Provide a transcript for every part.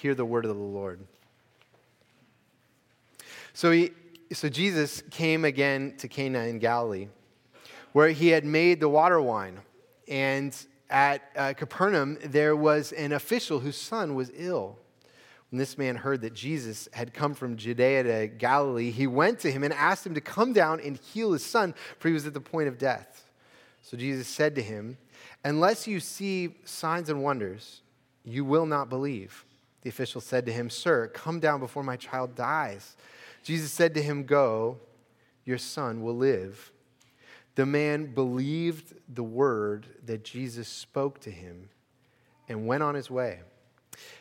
Hear the word of the Lord. So, he, so Jesus came again to Cana in Galilee, where he had made the water wine. And at uh, Capernaum, there was an official whose son was ill. When this man heard that Jesus had come from Judea to Galilee, he went to him and asked him to come down and heal his son, for he was at the point of death. So Jesus said to him, Unless you see signs and wonders, you will not believe. The official said to him, Sir, come down before my child dies. Jesus said to him, Go, your son will live. The man believed the word that Jesus spoke to him and went on his way.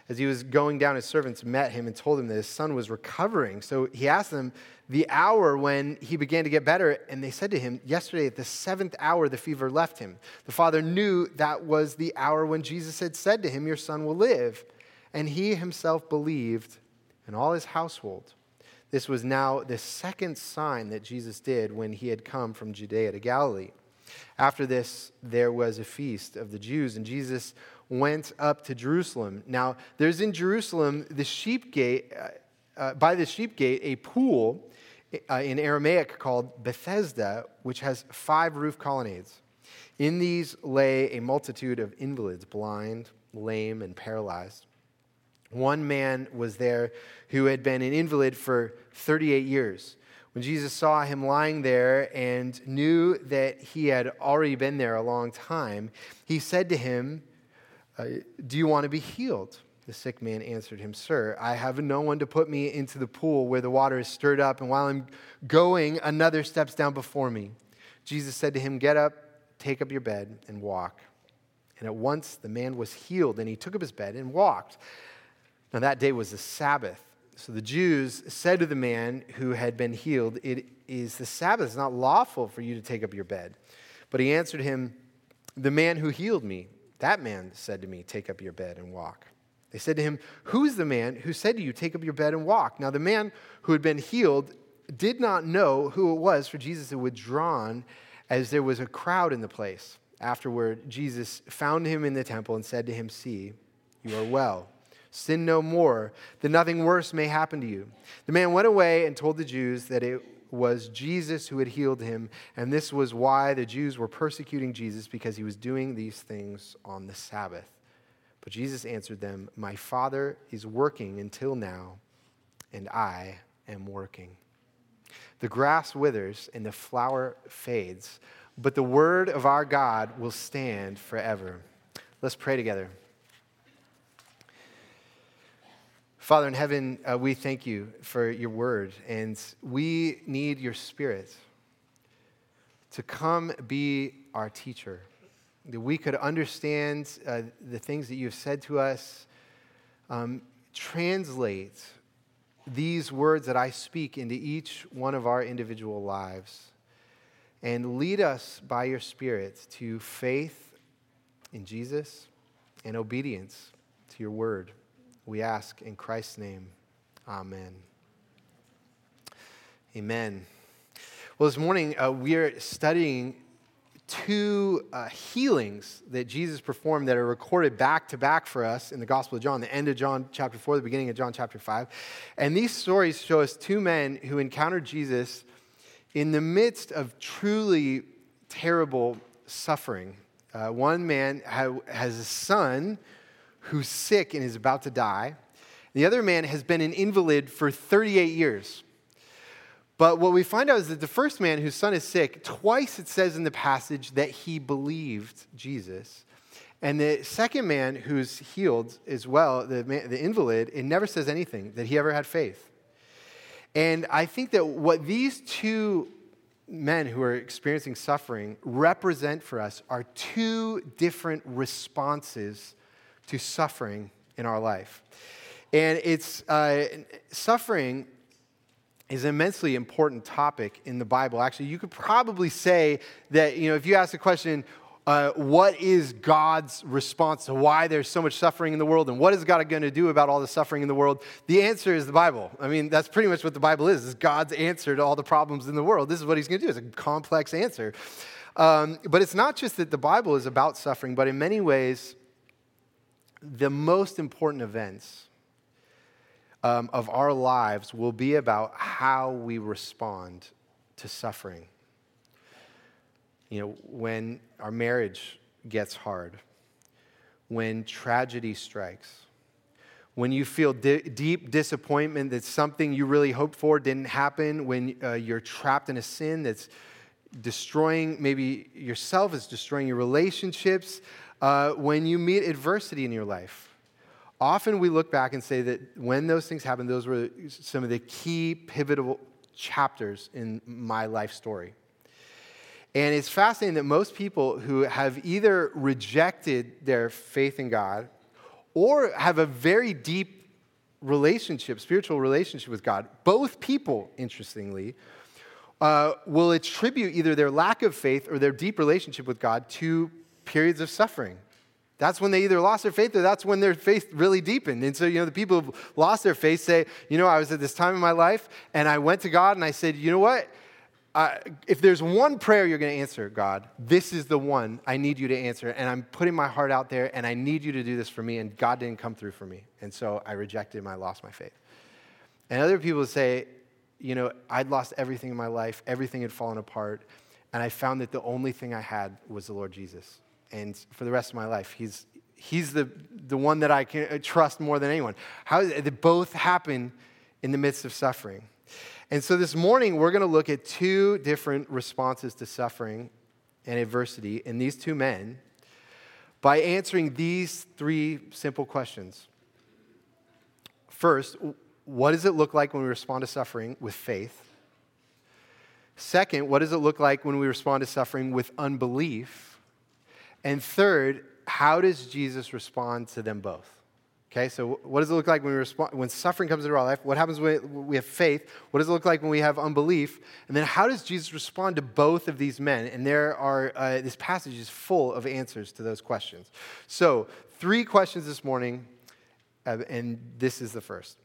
As he was going down, his servants met him and told him that his son was recovering. So he asked them the hour when he began to get better, and they said to him, Yesterday at the seventh hour, the fever left him. The father knew that was the hour when Jesus had said to him, Your son will live. And he himself believed, and all his household. This was now the second sign that Jesus did when he had come from Judea to Galilee. After this, there was a feast of the Jews, and Jesus went up to Jerusalem. Now, there's in Jerusalem the sheep gate, uh, uh, by the sheep gate, a pool uh, in Aramaic called Bethesda, which has five roof colonnades. In these lay a multitude of invalids, blind, lame, and paralyzed. One man was there who had been an invalid for 38 years. When Jesus saw him lying there and knew that he had already been there a long time, he said to him, uh, Do you want to be healed? The sick man answered him, Sir, I have no one to put me into the pool where the water is stirred up, and while I'm going, another steps down before me. Jesus said to him, Get up, take up your bed, and walk. And at once the man was healed, and he took up his bed and walked. Now, that day was the Sabbath. So the Jews said to the man who had been healed, It is the Sabbath. It's not lawful for you to take up your bed. But he answered him, The man who healed me, that man said to me, Take up your bed and walk. They said to him, Who's the man who said to you, Take up your bed and walk? Now, the man who had been healed did not know who it was, for Jesus had withdrawn as there was a crowd in the place. Afterward, Jesus found him in the temple and said to him, See, you are well Sin no more, that nothing worse may happen to you. The man went away and told the Jews that it was Jesus who had healed him, and this was why the Jews were persecuting Jesus, because he was doing these things on the Sabbath. But Jesus answered them, My Father is working until now, and I am working. The grass withers and the flower fades, but the word of our God will stand forever. Let's pray together. Father in heaven, uh, we thank you for your word, and we need your spirit to come be our teacher, that we could understand uh, the things that you have said to us, um, translate these words that I speak into each one of our individual lives, and lead us by your spirit to faith in Jesus and obedience to your word. We ask in Christ's name. Amen. Amen. Well, this morning uh, we are studying two uh, healings that Jesus performed that are recorded back to back for us in the Gospel of John, the end of John chapter 4, the beginning of John chapter 5. And these stories show us two men who encountered Jesus in the midst of truly terrible suffering. Uh, one man has a son who's sick and is about to die. The other man has been an invalid for 38 years. But what we find out is that the first man whose son is sick, twice it says in the passage that he believed Jesus. And the second man who's healed as well, the, man, the invalid, it never says anything that he ever had faith. And I think that what these two men who are experiencing suffering represent for us are two different responses to suffering in our life. And it's uh, suffering is an immensely important topic in the Bible. Actually, you could probably say that, you know, if you ask the question, uh, what is God's response to why there's so much suffering in the world and what is God going to do about all the suffering in the world? The answer is the Bible. I mean, that's pretty much what the Bible is, is God's answer to all the problems in the world. This is what he's going to do. It's a complex answer. Um, but it's not just that the Bible is about suffering, but in many ways, the most important events um, of our lives will be about how we respond to suffering. You know, when our marriage gets hard, when tragedy strikes, when you feel di- deep disappointment that something you really hoped for didn't happen, when uh, you're trapped in a sin that's destroying maybe yourself, it's destroying your relationships, uh, when you meet adversity in your life. Often we look back and say that when those things happened, those were some of the key pivotal chapters in my life story. And it's fascinating that most people who have either rejected their faith in God or have a very deep relationship, spiritual relationship with God, both people, interestingly, uh, will attribute either their lack of faith or their deep relationship with God to periods of suffering. That's when they either lost their faith or that's when their faith really deepened. And so, you know, the people who've lost their faith say, you know, I was at this time in my life and I went to God and I said, you know what? Uh, if there's one prayer you're going to answer, God, this is the one I need you to answer. And I'm putting my heart out there and I need you to do this for me. And God didn't come through for me. And so I rejected him. I lost my faith. And other people say, you know, I'd lost everything in my life, everything had fallen apart. And I found that the only thing I had was the Lord Jesus. And for the rest of my life, he's, he's the, the one that I can uh, trust more than anyone. How, they both happen in the midst of suffering. And so this morning, we're going to look at two different responses to suffering and adversity in these two men by answering these three simple questions. First, what does it look like when we respond to suffering with faith? Second, what does it look like when we respond to suffering with unbelief? And third, how does Jesus respond to them both? Okay, so what does it look like when, we respond, when suffering comes into our life? What happens when we have faith? What does it look like when we have unbelief? And then how does Jesus respond to both of these men? And there are, uh, this passage is full of answers to those questions. So, three questions this morning, uh, and this is the first.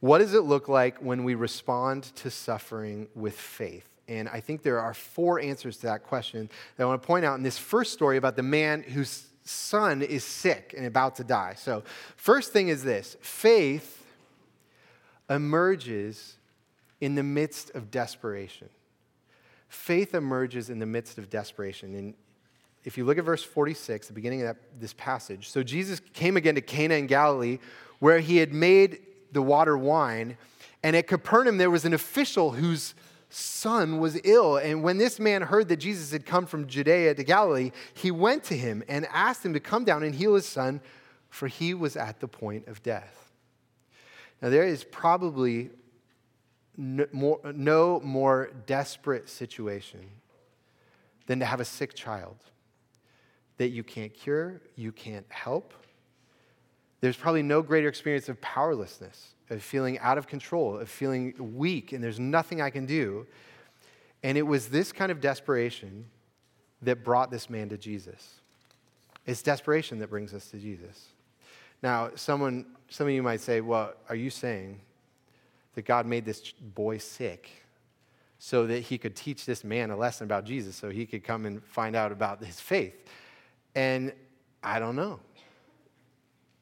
What does it look like when we respond to suffering with faith? And I think there are four answers to that question that I want to point out in this first story about the man whose son is sick and about to die. So, first thing is this faith emerges in the midst of desperation. Faith emerges in the midst of desperation. And if you look at verse 46, the beginning of that, this passage, so Jesus came again to Cana in Galilee, where he had made the water wine. And at Capernaum, there was an official whose son was ill. And when this man heard that Jesus had come from Judea to Galilee, he went to him and asked him to come down and heal his son, for he was at the point of death. Now, there is probably no more, no more desperate situation than to have a sick child that you can't cure, you can't help. There's probably no greater experience of powerlessness of feeling out of control, of feeling weak, and there's nothing I can do. And it was this kind of desperation that brought this man to Jesus. It's desperation that brings us to Jesus. Now, someone, some of you might say, well, are you saying that God made this boy sick so that he could teach this man a lesson about Jesus so he could come and find out about his faith? And I don't know.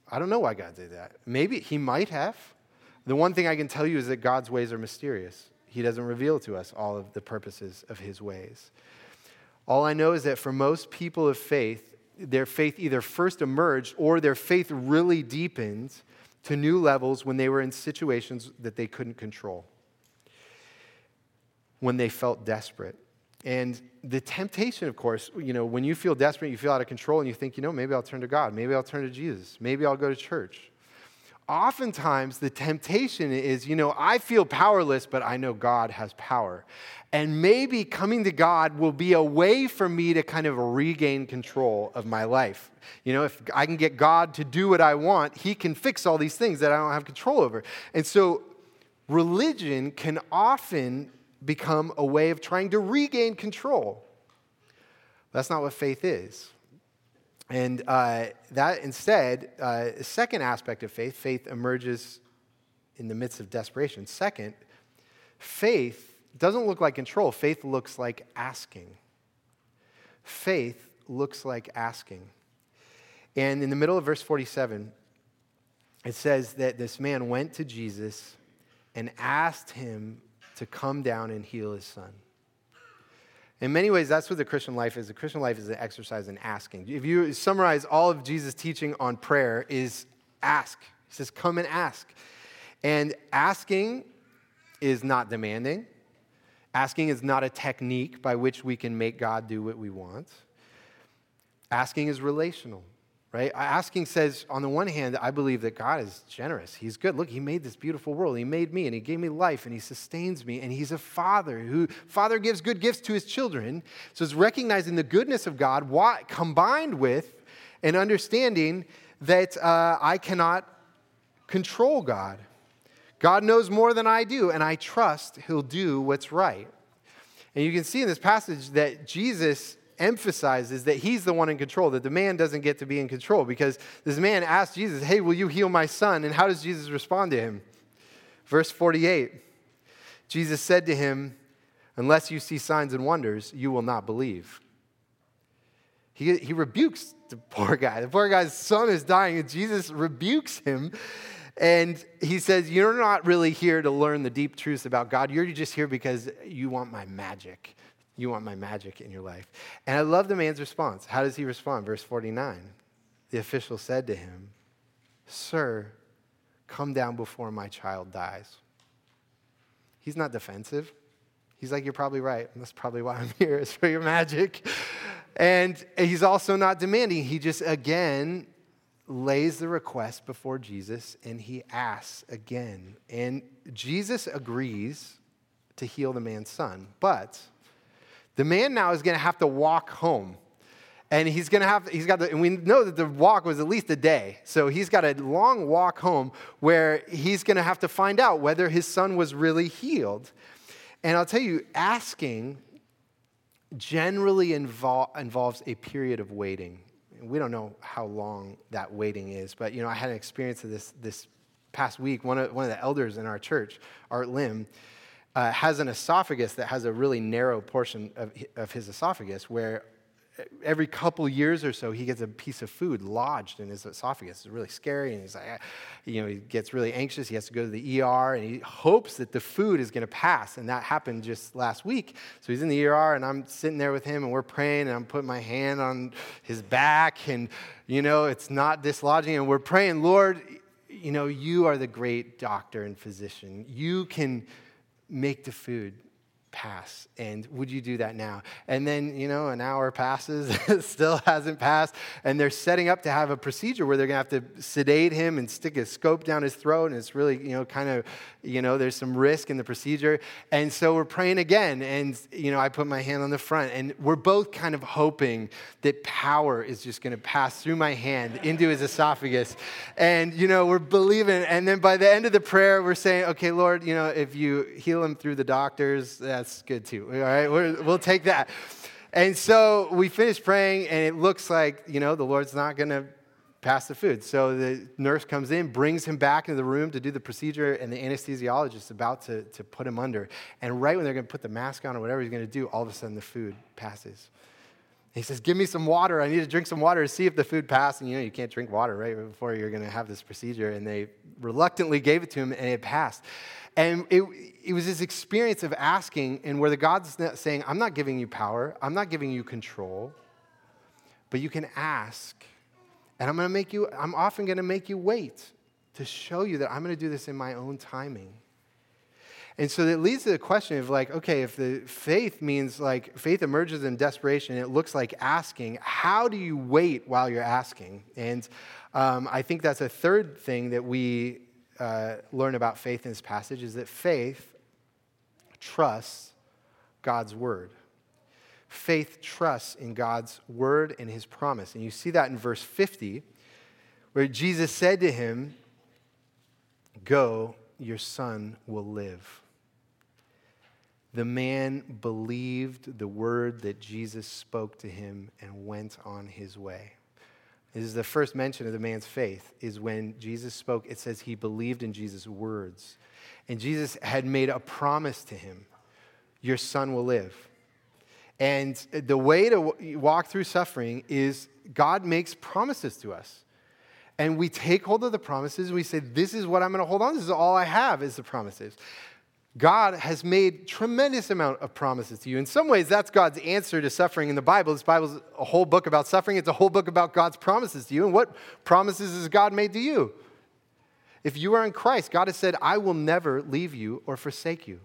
I don't know why God did that. Maybe he might have. The one thing I can tell you is that God's ways are mysterious. He doesn't reveal to us all of the purposes of his ways. All I know is that for most people of faith, their faith either first emerged or their faith really deepened to new levels when they were in situations that they couldn't control, when they felt desperate. And the temptation, of course, you know, when you feel desperate, you feel out of control, and you think, you know, maybe I'll turn to God, maybe I'll turn to Jesus, maybe I'll go to church oftentimes the temptation is, you know, I feel powerless, but I know God has power. And maybe coming to God will be a way for me to kind of regain control of my life. You know, if I can get God to do what I want, He can fix all these things that I don't have control over. And so religion can often become a way of trying to regain control. That's not what faith is. And uh, that instead, uh, second aspect of faith, faith emerges in the midst of desperation. Second, faith doesn't look like control, faith looks like asking. Faith looks like asking. And in the middle of verse 47, it says that this man went to Jesus and asked him to come down and heal his son. In many ways, that's what the Christian life is. The Christian life is an exercise in asking. If you summarize all of Jesus' teaching on prayer, is ask. He says, "Come and ask," and asking is not demanding. Asking is not a technique by which we can make God do what we want. Asking is relational right? Asking says, on the one hand, I believe that God is generous. He's good. Look, He made this beautiful world. He made me and He gave me life and He sustains me. And He's a father who, Father gives good gifts to His children. So it's recognizing the goodness of God combined with an understanding that uh, I cannot control God. God knows more than I do, and I trust He'll do what's right. And you can see in this passage that Jesus emphasizes that he's the one in control, that the man doesn't get to be in control because this man asked Jesus, Hey, will you heal my son? And how does Jesus respond to him? Verse 48 Jesus said to him, Unless you see signs and wonders, you will not believe. He, he rebukes the poor guy. The poor guy's son is dying, and Jesus rebukes him. And he says, You're not really here to learn the deep truths about God. You're just here because you want my magic. You want my magic in your life. And I love the man's response. How does he respond? Verse 49 The official said to him, Sir, come down before my child dies. He's not defensive. He's like, You're probably right. That's probably why I'm here, is for your magic. And he's also not demanding. He just, again, lays the request before Jesus and he asks again. And Jesus agrees to heal the man's son. But the man now is going to have to walk home. And he's going to have, he's got the, and we know that the walk was at least a day. So he's got a long walk home where he's going to have to find out whether his son was really healed. And I'll tell you, asking generally invol- involves a period of waiting. We don't know how long that waiting is, but you know, I had an experience of this this past week. One of, one of the elders in our church, Art Lim, uh, has an esophagus that has a really narrow portion of, of his esophagus where every couple years or so he gets a piece of food lodged in his esophagus. It's really scary and he's like you know he gets really anxious. He has to go to the er and he hopes that the food is going to pass and that happened just last week. So he's in the er and i'm sitting there with him and we're praying and i'm putting my hand on his back and you know it's not dislodging and we're praying lord you know you are the great doctor and physician. You can make the food pass and would you do that now? And then you know an hour passes it still hasn't passed and they're setting up to have a procedure where they're going to have to sedate him and stick a scope down his throat and it's really you know kind of you know there's some risk in the procedure. And so we're praying again and you know i put my hand on the front and we're both kind of hoping that power is just going to pass through my hand into his esophagus. And you know we're believing and then by the end of the prayer we're saying okay lord you know if you heal him through the doctors that's good too. All right, we will take that. And so we finish praying, and it looks like, you know, the Lord's not going to pass the food. So the nurse comes in, brings him back into the room to do the procedure, and the anesthesiologist is about to, to put him under. And right when they're going to put the mask on or whatever he's going to do, all of a sudden the food passes. He says, Give me some water. I need to drink some water to see if the food passed. And you know, you can't drink water right before you're going to have this procedure. And they reluctantly gave it to him, and it passed. And it, it was this experience of asking, and where the God's saying, I'm not giving you power, I'm not giving you control, but you can ask. And I'm going to make you, I'm often going to make you wait to show you that I'm going to do this in my own timing. And so it leads to the question of like, okay, if the faith means like faith emerges in desperation, it looks like asking, how do you wait while you're asking? And um, I think that's a third thing that we uh, learn about faith in this passage is that faith trusts God's word. Faith trusts in God's word and his promise. And you see that in verse 50, where Jesus said to him, Go, your son will live. The man believed the word that Jesus spoke to him and went on his way. This is the first mention of the man's faith, is when Jesus spoke, it says he believed in Jesus' words. And Jesus had made a promise to him Your son will live. And the way to walk through suffering is God makes promises to us. And we take hold of the promises. We say, This is what I'm going to hold on. This is all I have is the promises. God has made tremendous amount of promises to you. In some ways, that's God's answer to suffering in the Bible. This Bible is a whole book about suffering. It's a whole book about God's promises to you. And what promises has God made to you? If you are in Christ, God has said, I will never leave you or forsake you.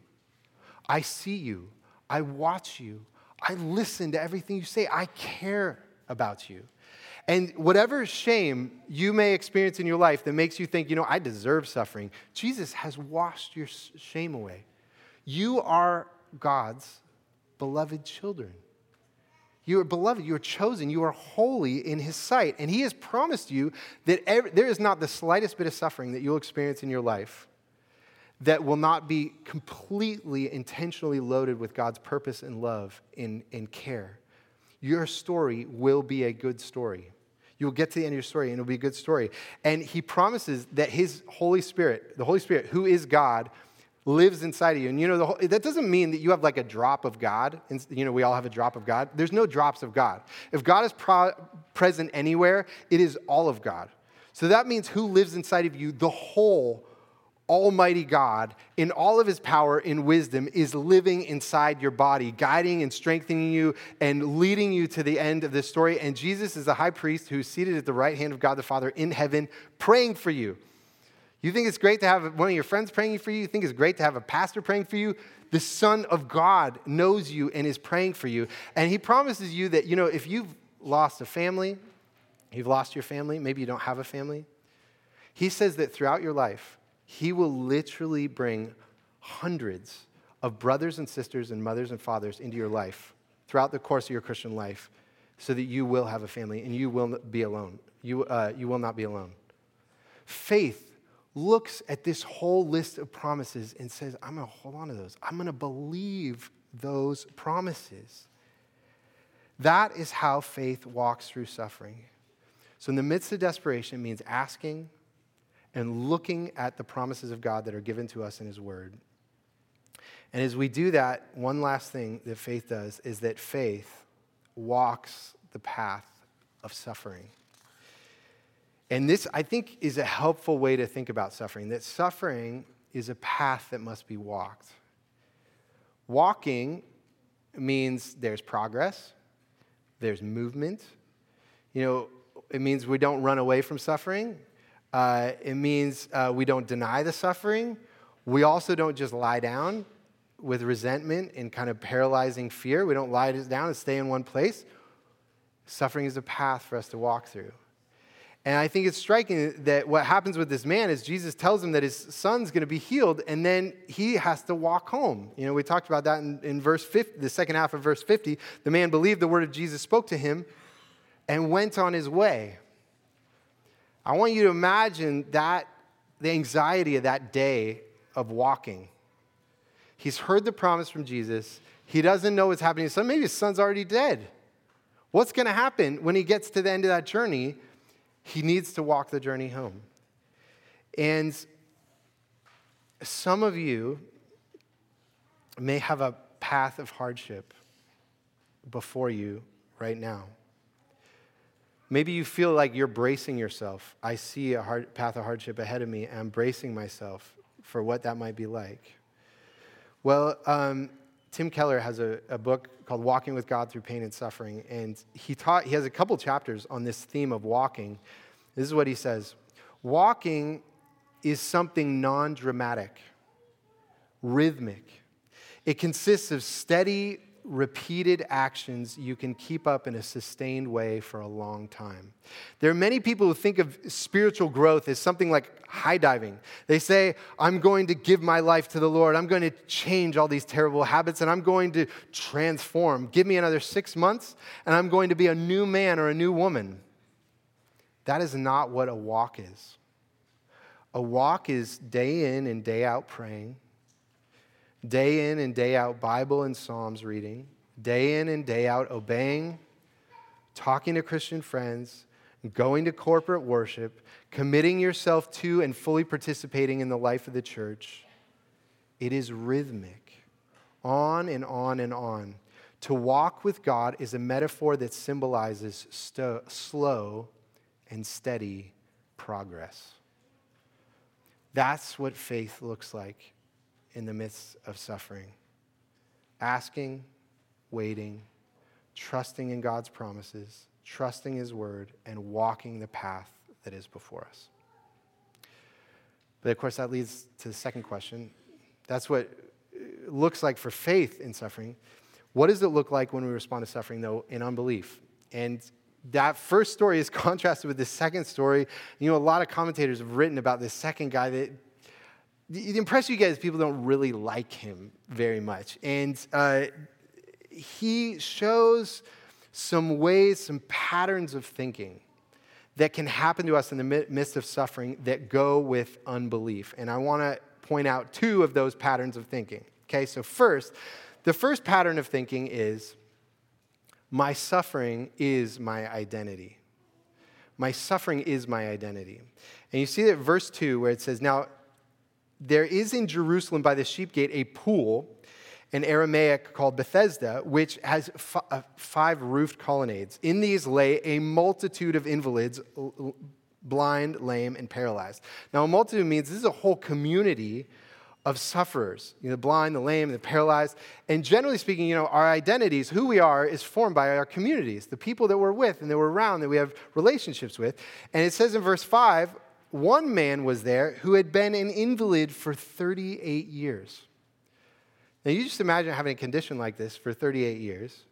I see you. I watch you. I listen to everything you say. I care about you. And whatever shame you may experience in your life that makes you think, you know, I deserve suffering, Jesus has washed your shame away. You are God's beloved children. You are beloved, you are chosen, you are holy in His sight. And He has promised you that every, there is not the slightest bit of suffering that you'll experience in your life that will not be completely intentionally loaded with God's purpose and love and, and care your story will be a good story. You'll get to the end of your story and it'll be a good story. And he promises that his Holy Spirit, the Holy Spirit, who is God, lives inside of you. And you know, whole, that doesn't mean that you have like a drop of God. And, you know, we all have a drop of God. There's no drops of God. If God is pro- present anywhere, it is all of God. So that means who lives inside of you, the whole Almighty God, in all of his power and wisdom, is living inside your body, guiding and strengthening you and leading you to the end of this story. And Jesus is the high priest who's seated at the right hand of God the Father in heaven, praying for you. You think it's great to have one of your friends praying for you? You think it's great to have a pastor praying for you? The Son of God knows you and is praying for you. And he promises you that, you know, if you've lost a family, you've lost your family, maybe you don't have a family, he says that throughout your life, he will literally bring hundreds of brothers and sisters and mothers and fathers into your life throughout the course of your Christian life so that you will have a family and you will be alone. You, uh, you will not be alone. Faith looks at this whole list of promises and says, I'm going to hold on to those. I'm going to believe those promises. That is how faith walks through suffering. So, in the midst of desperation, it means asking, and looking at the promises of God that are given to us in His Word. And as we do that, one last thing that faith does is that faith walks the path of suffering. And this, I think, is a helpful way to think about suffering that suffering is a path that must be walked. Walking means there's progress, there's movement. You know, it means we don't run away from suffering. Uh, it means uh, we don't deny the suffering. We also don't just lie down with resentment and kind of paralyzing fear. We don't lie down and stay in one place. Suffering is a path for us to walk through. And I think it's striking that what happens with this man is Jesus tells him that his son's going to be healed, and then he has to walk home. You know, we talked about that in, in verse 50, the second half of verse 50. The man believed the word of Jesus spoke to him and went on his way. I want you to imagine that, the anxiety of that day of walking. He's heard the promise from Jesus. He doesn't know what's happening. So maybe his son's already dead. What's going to happen when he gets to the end of that journey? He needs to walk the journey home. And some of you may have a path of hardship before you right now. Maybe you feel like you're bracing yourself. I see a hard, path of hardship ahead of me, and I'm bracing myself for what that might be like. Well, um, Tim Keller has a, a, book called Walking with God Through Pain and Suffering, and he, taught, he has a couple chapters on this theme of walking. This is what he says Walking is something non dramatic, rhythmic. It consists of steady, repeated actions you can keep up in a sustained way for a long time. There are many people who think of spiritual growth as something like high diving. They say, I'm going to give my life to the Lord. I'm going to change all these terrible habits and I'm going to transform. Give me another six months and I'm going to be a new man or a new woman. That is not what a walk is. A walk is day in and day out praying day in and day out Bible and Psalms reading, day in and day out obeying, talking to Christian friends, going to corporate worship, committing yourself to and fully participating in the life of the church. It is rhythmic, on and on and on. To walk with God is a metaphor that symbolizes slow and steady progress. That's what faith looks like in the midst of suffering asking, waiting, trusting in God's promises, trusting His word, and walking the path that is before us. But of course, that leads to the second question. That's what it looks like for faith in suffering. What does it look like when we respond to suffering, though, in unbelief? And that first story is contrasted with the second story. You know, a lot of commentators have written about this second guy that the, impression you get is people don't really like him very much. And uh, he shows some ways, some patterns of thinking that can happen to us in the midst of suffering that go with unbelief. And I want to point out two of those patterns of thinking. Okay, so first, the first pattern of thinking is my suffering is my identity. My suffering is my identity. And you see that verse 2 where it says, Now there is in Jerusalem by the sheep gate a pool, in Aramaic called Bethesda, which has f- uh, five roofed colonnades. In these lay a multitude of invalids, blind, lame, and paralyzed. Now, a multitude means this is a whole community of sufferers, you know, the blind, the lame, the paralyzed. And generally speaking, you know, our identities, who we are, is formed by our communities, the people that we're with and that we're around, that we have relationships with. And it says in verse 5 one man was there who had been an invalid for 38 years. Now, you just imagine having a condition like this for 38 years.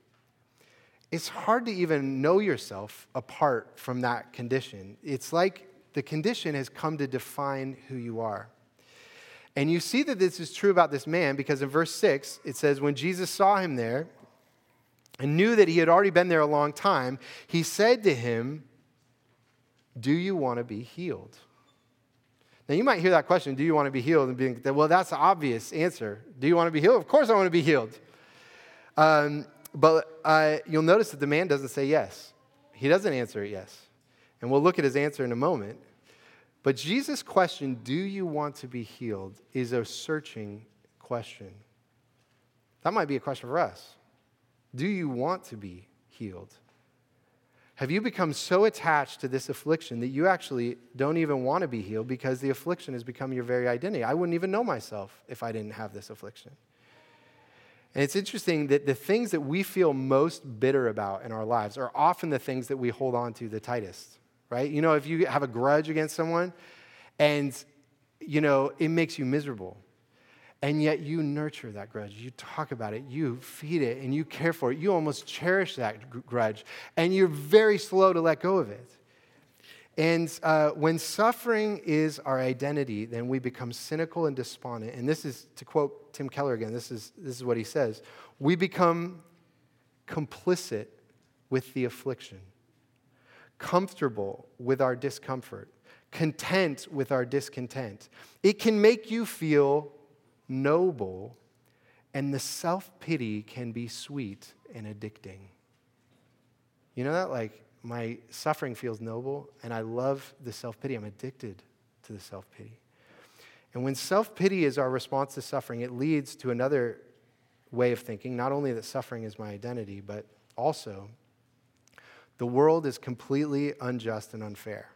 It's hard to even know yourself apart from that condition. It's like the condition has come to define who you are. And you see that this is true about this man because in verse 6, it says, When Jesus saw him there and knew that he had already been there a long time, he said to him, Do you want to be healed? Now, you might hear that question Do you want to be healed? And being, well, that's the obvious answer. Do you want to be healed? Of course, I want to be healed. Um, but uh, you'll notice that the man doesn't say yes. He doesn't answer it yes. And we'll look at his answer in a moment. But Jesus' question, Do you want to be healed, is a searching question. That might be a question for us. Do you want to be healed? Have you become so attached to this affliction that you actually don't even want to be healed because the affliction has become your very identity? I wouldn't even know myself if I didn't have this affliction. And it's interesting that the things that we feel most bitter about in our lives are often the things that we hold on to the tightest, right? You know, if you have a grudge against someone and, you know, it makes you miserable and yet you nurture that grudge. You talk about it, you feed it, and you care for it. You almost cherish that grudge, and you're very slow to let go of it. And uh, when suffering is our identity, then we become cynical and despondent. And this is, to quote Tim Keller again, this is, this is what he says we become complicit with the affliction, comfortable with our discomfort, content with our discontent. It can make you feel noble, and the self pity can be sweet and addicting. You know that? Like, my suffering feels noble, and I love the self pity. I'm addicted to the self pity. And when self pity is our response to suffering, it leads to another way of thinking not only that suffering is my identity, but also the world is completely unjust and unfair.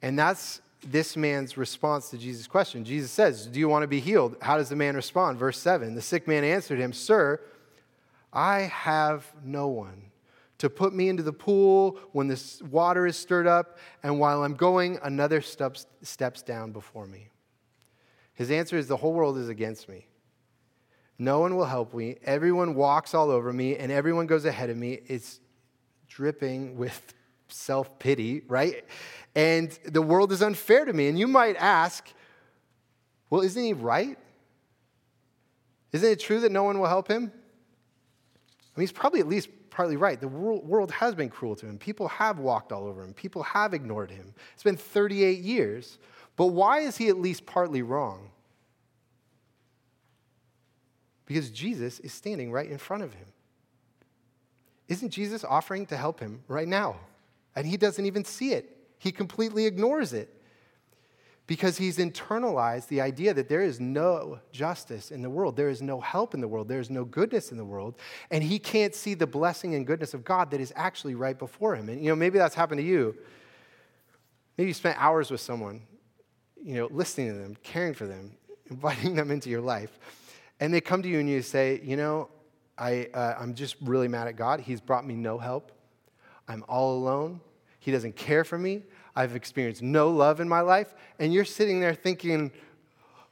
And that's this man's response to Jesus' question. Jesus says, Do you want to be healed? How does the man respond? Verse 7 The sick man answered him, Sir, I have no one to put me into the pool when the water is stirred up, and while I'm going, another steps, steps down before me. His answer is, The whole world is against me. No one will help me. Everyone walks all over me, and everyone goes ahead of me. It's dripping with self pity, right? And the world is unfair to me. And you might ask, well, isn't he right? Isn't it true that no one will help him? I mean, he's probably at least partly right. The world has been cruel to him. People have walked all over him. People have ignored him. It's been 38 years. But why is he at least partly wrong? Because Jesus is standing right in front of him. Isn't Jesus offering to help him right now? And he doesn't even see it, he completely ignores it because he's internalized the idea that there is no justice in the world, there is no help in the world, there is no goodness in the world, and he can't see the blessing and goodness of God that is actually right before him. And you know, maybe that's happened to you. Maybe you spent hours with someone, you know, listening to them, caring for them, inviting them into your life. And they come to you and you say, you know, I, uh, I'm just really mad at God. He's brought me no help. I'm all alone. He doesn't care for me. I've experienced no love in my life. And you're sitting there thinking,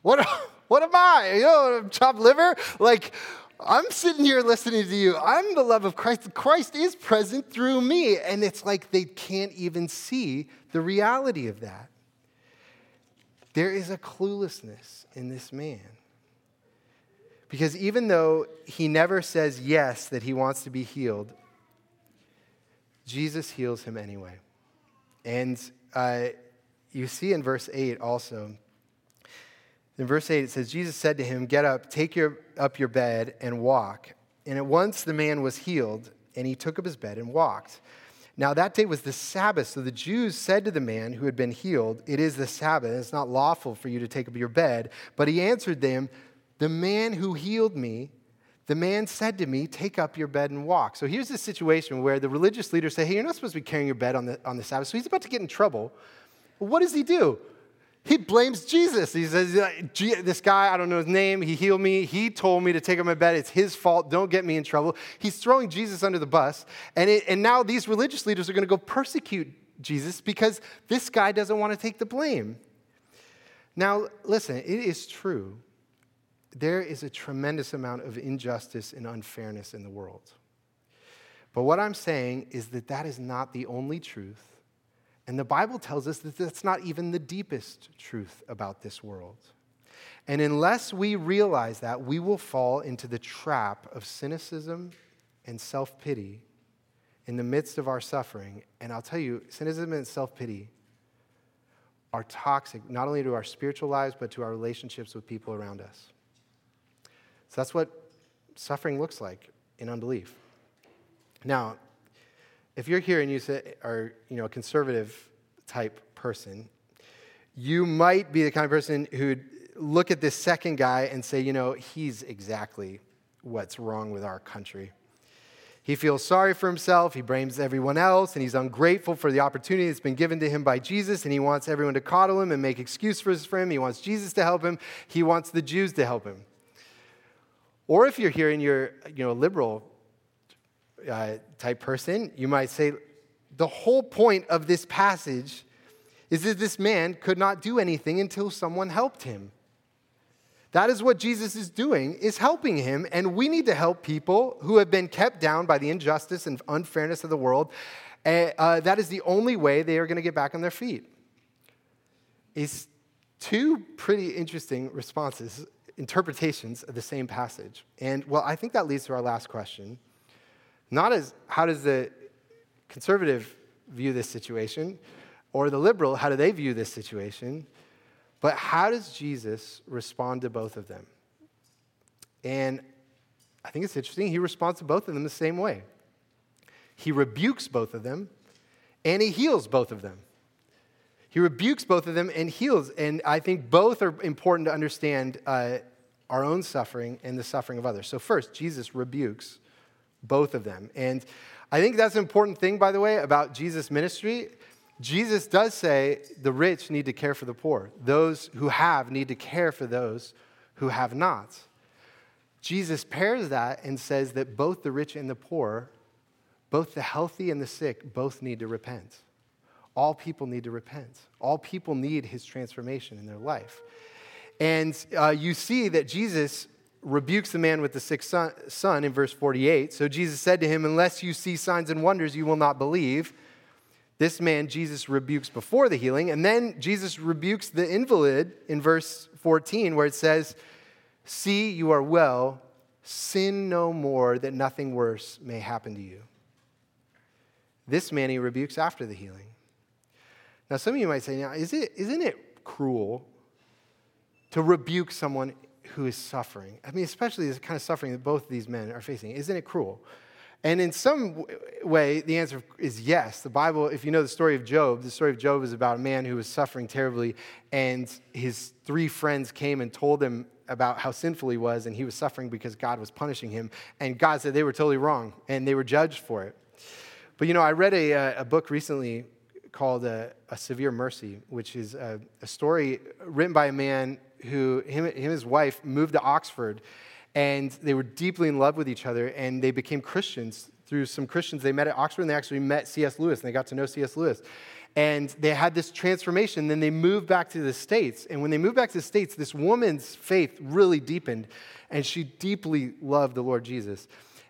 what, what am I? You know, chopped liver? Like, I'm sitting here listening to you. I'm the love of Christ. Christ is present through me. And it's like they can't even see the reality of that. There is a cluelessness in this man. Because even though he never says yes that he wants to be healed, Jesus heals him anyway. And uh, you see in verse 8 also, in verse 8 it says, Jesus said to him, Get up, take your, up your bed, and walk. And at once the man was healed, and he took up his bed and walked. Now, that day was the Sabbath. So the Jews said to the man who had been healed, It is the Sabbath. It's not lawful for you to take up your bed. But he answered them, The man who healed me, the man said to me, Take up your bed and walk. So here's the situation where the religious leaders say, Hey, you're not supposed to be carrying your bed on the, on the Sabbath. So he's about to get in trouble. What does he do? He blames Jesus. He says, This guy, I don't know his name, he healed me. He told me to take up my bed. It's his fault. Don't get me in trouble. He's throwing Jesus under the bus. And, it, and now these religious leaders are going to go persecute Jesus because this guy doesn't want to take the blame. Now, listen, it is true. There is a tremendous amount of injustice and unfairness in the world. But what I'm saying is that that is not the only truth and the Bible tells us that that's not even the deepest truth about this world. And unless we realize that, we will fall into the trap of cynicism and self pity in the midst of our suffering. And I'll tell you, cynicism and self pity are toxic, not only to our spiritual lives, but to our relationships with people around us. So that's what suffering looks like in unbelief. Now, if you're here and you say, are you know, a conservative type person, you might be the kind of person who'd look at this second guy and say, you know, he's exactly what's wrong with our country. He feels sorry for himself, he blames everyone else, and he's ungrateful for the opportunity that's been given to him by Jesus, and he wants everyone to coddle him and make excuses for him. He wants Jesus to help him, he wants the Jews to help him. Or if you're here and you're you know, a liberal uh, type person, you might say, the whole point of this passage is that this man could not do anything until someone helped him. That is what Jesus is doing, is helping him, and we need to help people who have been kept down by the injustice and unfairness of the world. Uh, uh, that is the only way they are going to get back on their feet. It's two pretty interesting responses, interpretations of the same passage. And well, I think that leads to our last question. Not as how does the conservative view this situation or the liberal, how do they view this situation? But how does Jesus respond to both of them? And I think it's interesting. He responds to both of them the same way. He rebukes both of them and he heals both of them. He rebukes both of them and heals. And I think both are important to understand uh, our own suffering and the suffering of others. So, first, Jesus rebukes both of them. And I think that's an important thing, by the way, about Jesus' ministry. Jesus does say the rich need to care for the poor, those who have need to care for those who have not. Jesus pairs that and says that both the rich and the poor, both the healthy and the sick, both need to repent. All people need to repent. All people need his transformation in their life. And uh, you see that Jesus rebukes the man with the sick son, son in verse 48. So Jesus said to him, Unless you see signs and wonders, you will not believe. This man Jesus rebukes before the healing. And then Jesus rebukes the invalid in verse 14, where it says, See, you are well, sin no more, that nothing worse may happen to you. This man he rebukes after the healing. Now, some of you might say, now, is it, isn't it cruel to rebuke someone who is suffering. I mean, especially the kind of suffering that both of these men are facing. Isn't it cruel? And in some way, the answer is yes. The Bible, if you know the story of Job, the story of Job is about a man who was suffering terribly, and his three friends came and told him about how sinful he was, and he was suffering because God was punishing him. And God said they were totally wrong, and they were judged for it. But you know, I read a, uh, a book recently called a, a Severe Mercy, which is a, a, story written by a man who, him, him and his wife, moved to Oxford, and they were deeply in love with each other, and they became Christians through some Christians they met at Oxford, and they actually met C.S. Lewis, and they got to know C.S. Lewis. And they had this transformation. Then they moved back to the States. And when they moved back to the States, this woman's faith really deepened, and she deeply loved the Lord Jesus.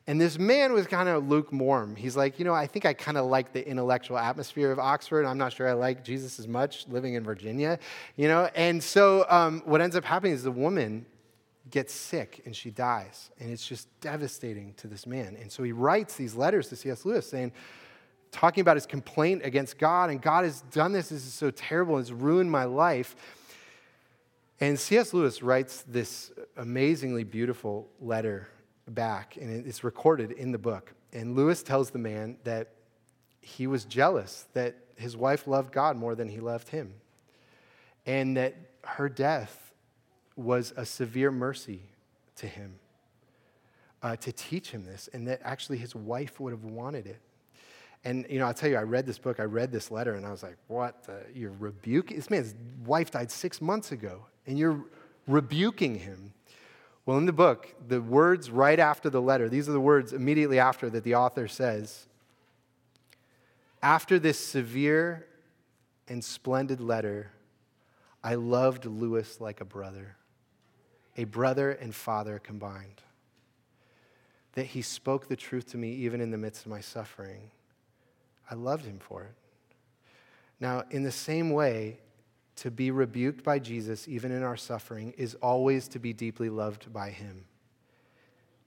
And this man was kind of lukewarm. He's like, you know, I think I kind of like the intellectual atmosphere of Oxford. I'm not sure I like Jesus as much living in Virginia, you know? And so um, what ends up happening is the woman gets sick and she dies. And it's just devastating to this man. And so he writes these letters to C.S. Lewis saying, talking about his complaint against God, and God has done this. This is so terrible. It's ruined my life. And C.S. Lewis writes this amazingly beautiful letter back, and it's recorded in the book. And Lewis tells the man that he was jealous that his wife loved God more than he loved him, and that her death was a severe mercy to him uh, to teach him this, and that actually his wife would have wanted it. And, you know, I'll tell you, I read this book, I read this letter, and I was like, what? The, you're rebuking? This man's wife died six months ago, and you're rebuking him. Well, in the book, the words right after the letter, these are the words immediately after that the author says After this severe and splendid letter, I loved Lewis like a brother, a brother and father combined. That he spoke the truth to me even in the midst of my suffering. I loved him for it. Now, in the same way, to be rebuked by Jesus, even in our suffering, is always to be deeply loved by Him,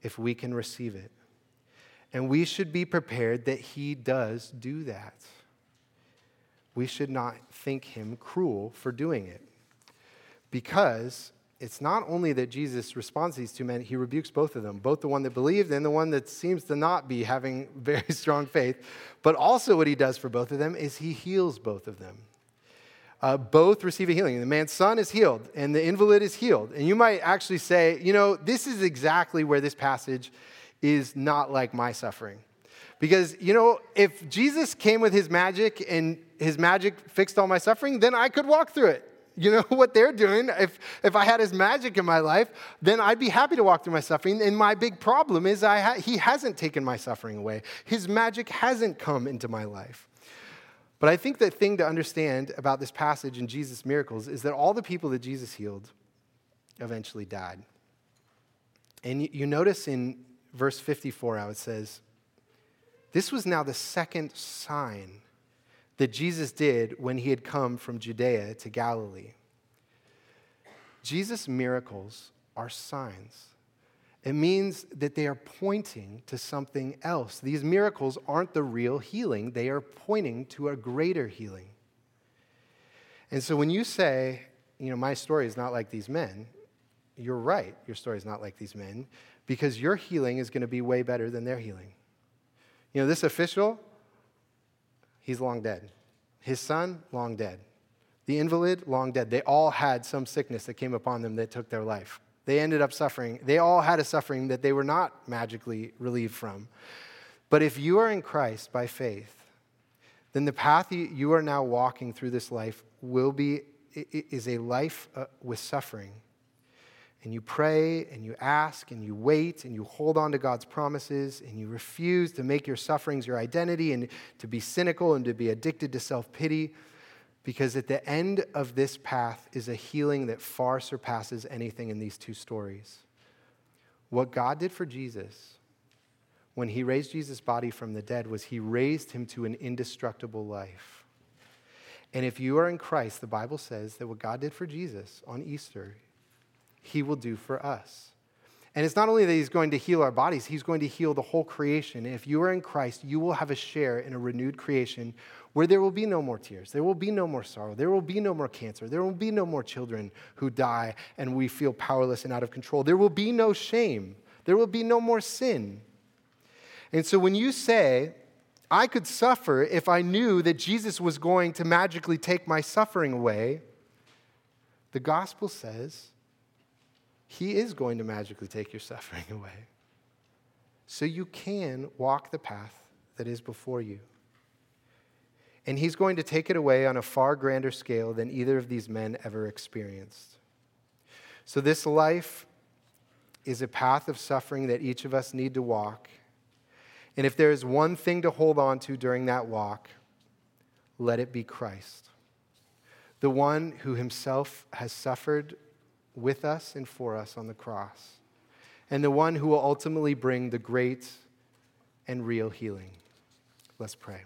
if we can receive it. And we should be prepared that He does do that. We should not think Him cruel for doing it. Because it's not only that Jesus responds to these two men, he rebukes both of them, both the one that believed and the one that seems to not be having very strong faith. But also, what he does for both of them is he heals both of them uh, both receive a healing. The man's son is healed, and the invalid is healed. And you might actually say, you know, this is exactly where this passage is not like my suffering. Because, you know, if Jesus came with his magic and his magic fixed all my suffering, then I could walk through it. You know what they're doing? If, if I had his magic in my life, then I'd be happy to walk through my suffering. And my big problem is I ha- he hasn't taken my suffering away. His magic hasn't come into my life. But I think the thing to understand about this passage and Jesus' miracles is that all the people that Jesus healed eventually died. And you, notice in verse 54 how it says, This was now the second sign that Jesus did when he had come from Judea to Galilee. Jesus' miracles are signs. It means that they are pointing to something else. These miracles aren't the real healing, they are pointing to a greater healing. And so when you say, you know, my story is not like these men, you're right. Your story is not like these men because your healing is going to be way better than their healing. You know, this official, he's long dead. His son, long dead. The invalid, long dead. They all had some sickness that came upon them that took their life. They ended up suffering. They all had a suffering that they were not magically relieved from. But if you are in Christ by faith, then the path you are now walking through this life will be is a life uh, with suffering. And you pray and you ask and you wait and you hold on to God's promises and you refuse to make your sufferings your identity and to be cynical and to be addicted to self pity. Because at the end of this path is a healing that far surpasses anything in these two stories. What God did for Jesus when he raised Jesus' body from the dead was he raised him to an indestructible life. And if you are in Christ, the Bible says that what God did for Jesus on Easter, he will do for us. And it's not only that he's going to heal our bodies, he's going to heal the whole creation. if you are in Christ, you will have a share in a renewed creation where there will be no more tears, there will be no more sorrow, there will be no more cancer, there will be no more children who die and we feel powerless and out of control. There will be no shame, there will be no more sin. And so when you say, I could suffer if I knew that Jesus was going to magically take my suffering away, the gospel says he is going to magically take your suffering away. So you can walk the path that is before you. And he's going to take it away on a far grander scale than either of these men ever experienced. So, this life is a path of suffering that each of us need to walk. And if there is one thing to hold on to during that walk, let it be Christ, the one who himself has suffered with us and for us on the cross, and the one who will ultimately bring the great and real healing. Let's pray.